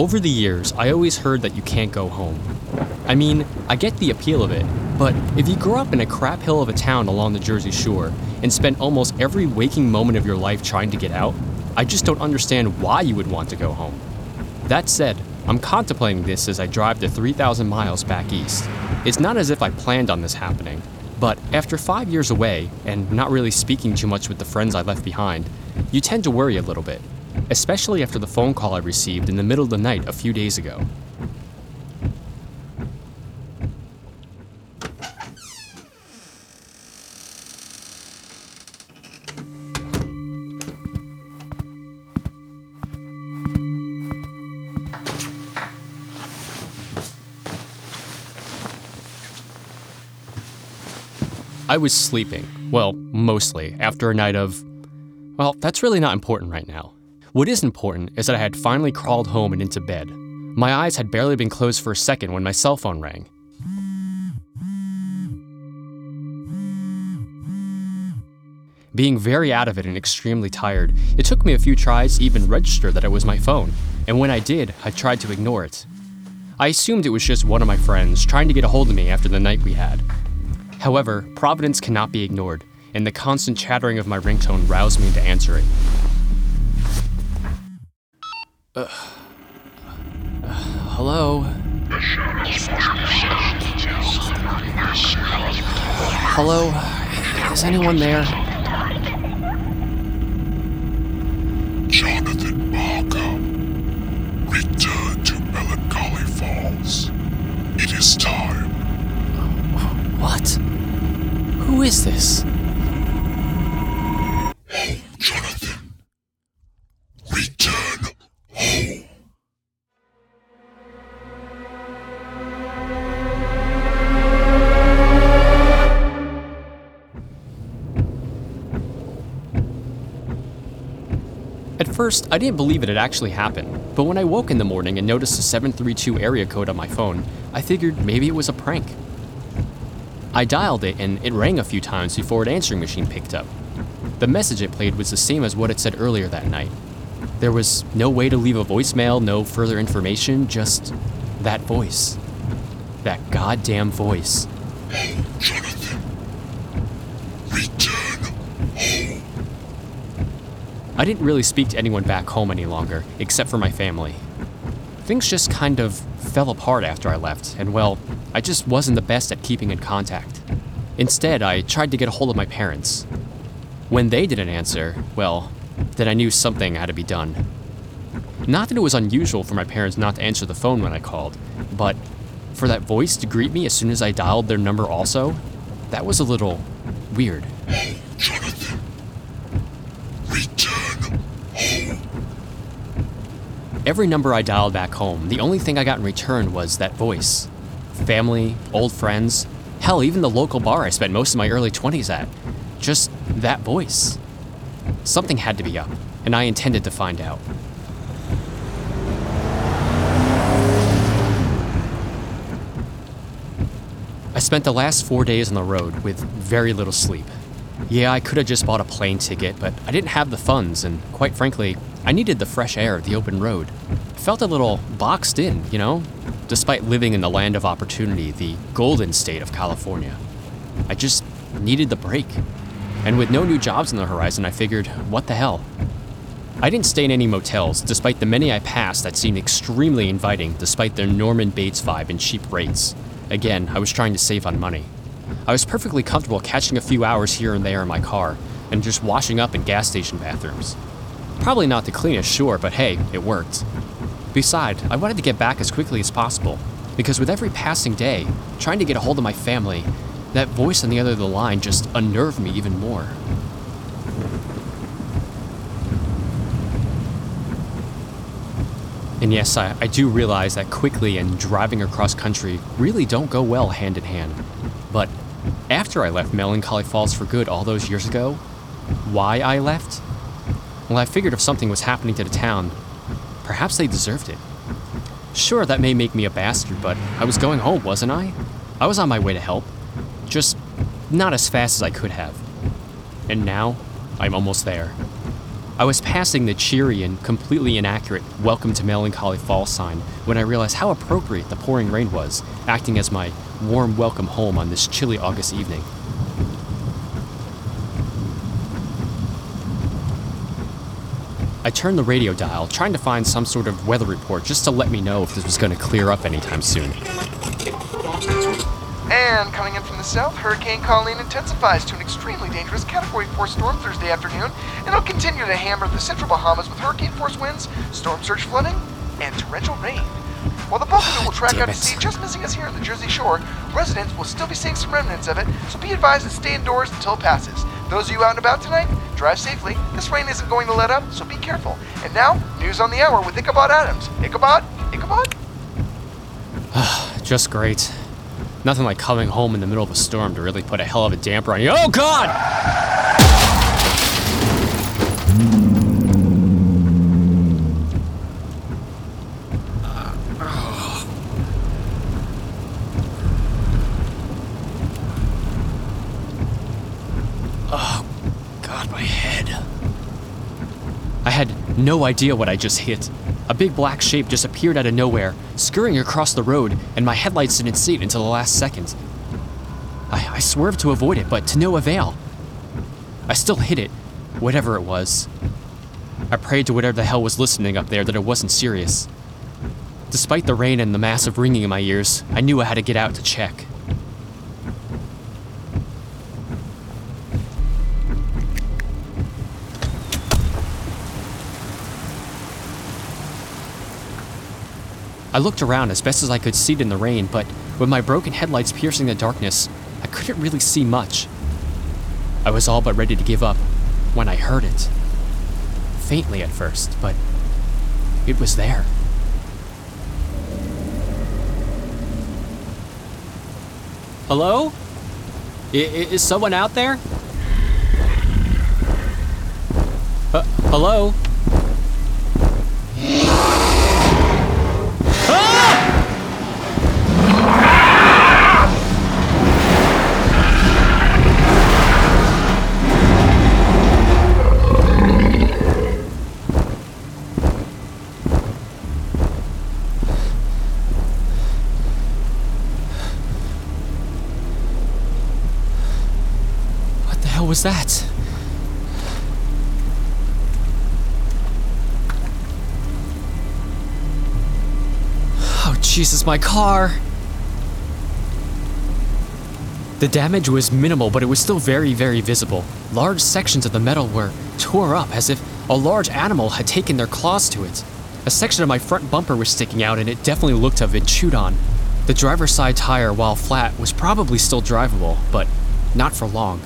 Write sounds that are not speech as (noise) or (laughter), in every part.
Over the years, I always heard that you can't go home. I mean, I get the appeal of it, but if you grew up in a crap hill of a town along the Jersey Shore and spent almost every waking moment of your life trying to get out, I just don't understand why you would want to go home. That said, I'm contemplating this as I drive the 3,000 miles back east. It's not as if I planned on this happening, but after five years away and not really speaking too much with the friends I left behind, you tend to worry a little bit, especially after the phone call I received in the middle of the night a few days ago. I was sleeping. Well, mostly, after a night of. Well, that's really not important right now. What is important is that I had finally crawled home and into bed. My eyes had barely been closed for a second when my cell phone rang. Being very out of it and extremely tired, it took me a few tries to even register that it was my phone, and when I did, I tried to ignore it. I assumed it was just one of my friends trying to get a hold of me after the night we had. However, Providence cannot be ignored, and the constant chattering of my ringtone roused me into answer it. Uh, uh, hello? Hello? Is anyone there? Jonathan Barker, return to Melancholy Falls. It is time. What? Who is this? First, I didn't believe it had actually happened, but when I woke in the morning and noticed the 732 area code on my phone, I figured maybe it was a prank. I dialed it and it rang a few times before an answering machine picked up. The message it played was the same as what it said earlier that night. There was no way to leave a voicemail, no further information, just that voice. That goddamn voice. Home, Jonathan. Return home. I didn't really speak to anyone back home any longer, except for my family. Things just kind of fell apart after I left, and well, I just wasn't the best at keeping in contact. Instead, I tried to get a hold of my parents. When they didn't answer, well, then I knew something had to be done. Not that it was unusual for my parents not to answer the phone when I called, but for that voice to greet me as soon as I dialed their number also, that was a little weird. Home, Jonathan. Return home. Every number I dialed back home, the only thing I got in return was that voice. Family, old friends, hell, even the local bar I spent most of my early 20s at. Just that voice. Something had to be up, and I intended to find out. I spent the last four days on the road with very little sleep. Yeah, I could have just bought a plane ticket, but I didn't have the funds, and quite frankly, I needed the fresh air of the open road. I felt a little boxed in, you know, despite living in the land of opportunity, the golden state of California. I just needed the break. And with no new jobs on the horizon, I figured, what the hell? I didn't stay in any motels, despite the many I passed that seemed extremely inviting, despite their Norman Bates vibe and cheap rates. Again, I was trying to save on money. I was perfectly comfortable catching a few hours here and there in my car and just washing up in gas station bathrooms. Probably not the cleanest, sure, but hey, it worked. Besides, I wanted to get back as quickly as possible, because with every passing day, trying to get a hold of my family, that voice on the other end of the line just unnerved me even more. And yes, I, I do realize that quickly and driving across country really don't go well hand in hand. But after I left Melancholy Falls for good all those years ago, why I left? Well, I figured if something was happening to the town, perhaps they deserved it. Sure, that may make me a bastard, but I was going home, wasn't I? I was on my way to help. Just not as fast as I could have. And now, I'm almost there. I was passing the cheery and completely inaccurate Welcome to Melancholy Falls sign when I realized how appropriate the pouring rain was, acting as my warm welcome home on this chilly August evening. I turned the radio dial, trying to find some sort of weather report just to let me know if this was going to clear up anytime soon. And coming in from the south, Hurricane Colleen intensifies to an extremely dangerous Category 4 storm Thursday afternoon, and it'll continue to hammer the central Bahamas with hurricane force winds, storm surge flooding, and torrential rain. While the bulk of it will ah, track Damn out to sea, just missing us here on the Jersey Shore, residents will still be seeing some remnants of it, so be advised to stay indoors until it passes. Those of you out and about tonight, drive safely. This rain isn't going to let up, so be careful. And now, news on the hour with Ichabod Adams. Ichabod? Ichabod? (sighs) Just great. Nothing like coming home in the middle of a storm to really put a hell of a damper on you. Oh, God! Oh, God, my head. I had no idea what I just hit. A big black shape just appeared out of nowhere, scurrying across the road, and my headlights didn't see it until the last second. I, I swerved to avoid it, but to no avail. I still hit it, whatever it was. I prayed to whatever the hell was listening up there that it wasn't serious. Despite the rain and the massive ringing in my ears, I knew I had to get out to check. I looked around as best as I could see it in the rain, but with my broken headlights piercing the darkness, I couldn't really see much. I was all but ready to give up when I heard it. Faintly at first, but it was there. Hello? I- is someone out there? Hello? Was that? Oh, Jesus, my car! The damage was minimal, but it was still very, very visible. Large sections of the metal were tore up as if a large animal had taken their claws to it. A section of my front bumper was sticking out, and it definitely looked to have been chewed on. The driver's side tire, while flat, was probably still drivable, but not for long.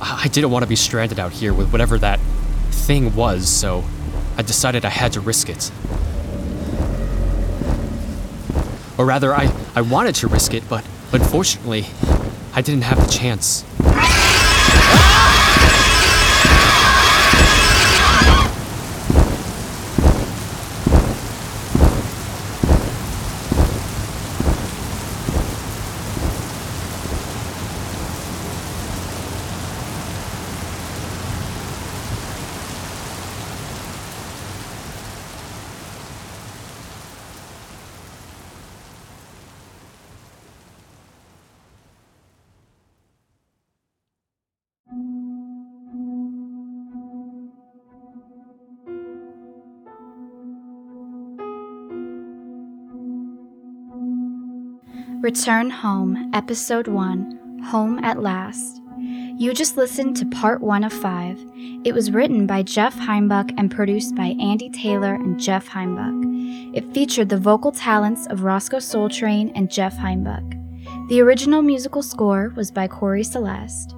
I didn't want to be stranded out here with whatever that thing was, so I decided I had to risk it. Or rather, I, I wanted to risk it, but unfortunately, I didn't have the chance. Return Home, Episode 1 Home at Last. You just listened to part one of five. It was written by Jeff Heimbuck and produced by Andy Taylor and Jeff Heimbuck. It featured the vocal talents of Roscoe Soul Train and Jeff Heimbuck. The original musical score was by Corey Celeste.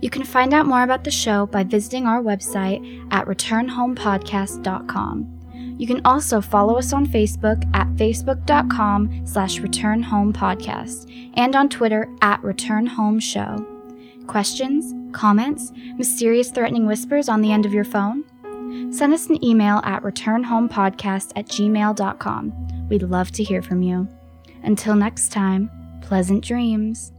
You can find out more about the show by visiting our website at returnhomepodcast.com. You can also follow us on Facebook at facebook.com slash returnhomepodcast and on Twitter at returnhomeshow. Questions, comments, mysterious threatening whispers on the end of your phone? Send us an email at returnhomepodcast at gmail.com. We'd love to hear from you. Until next time, pleasant dreams.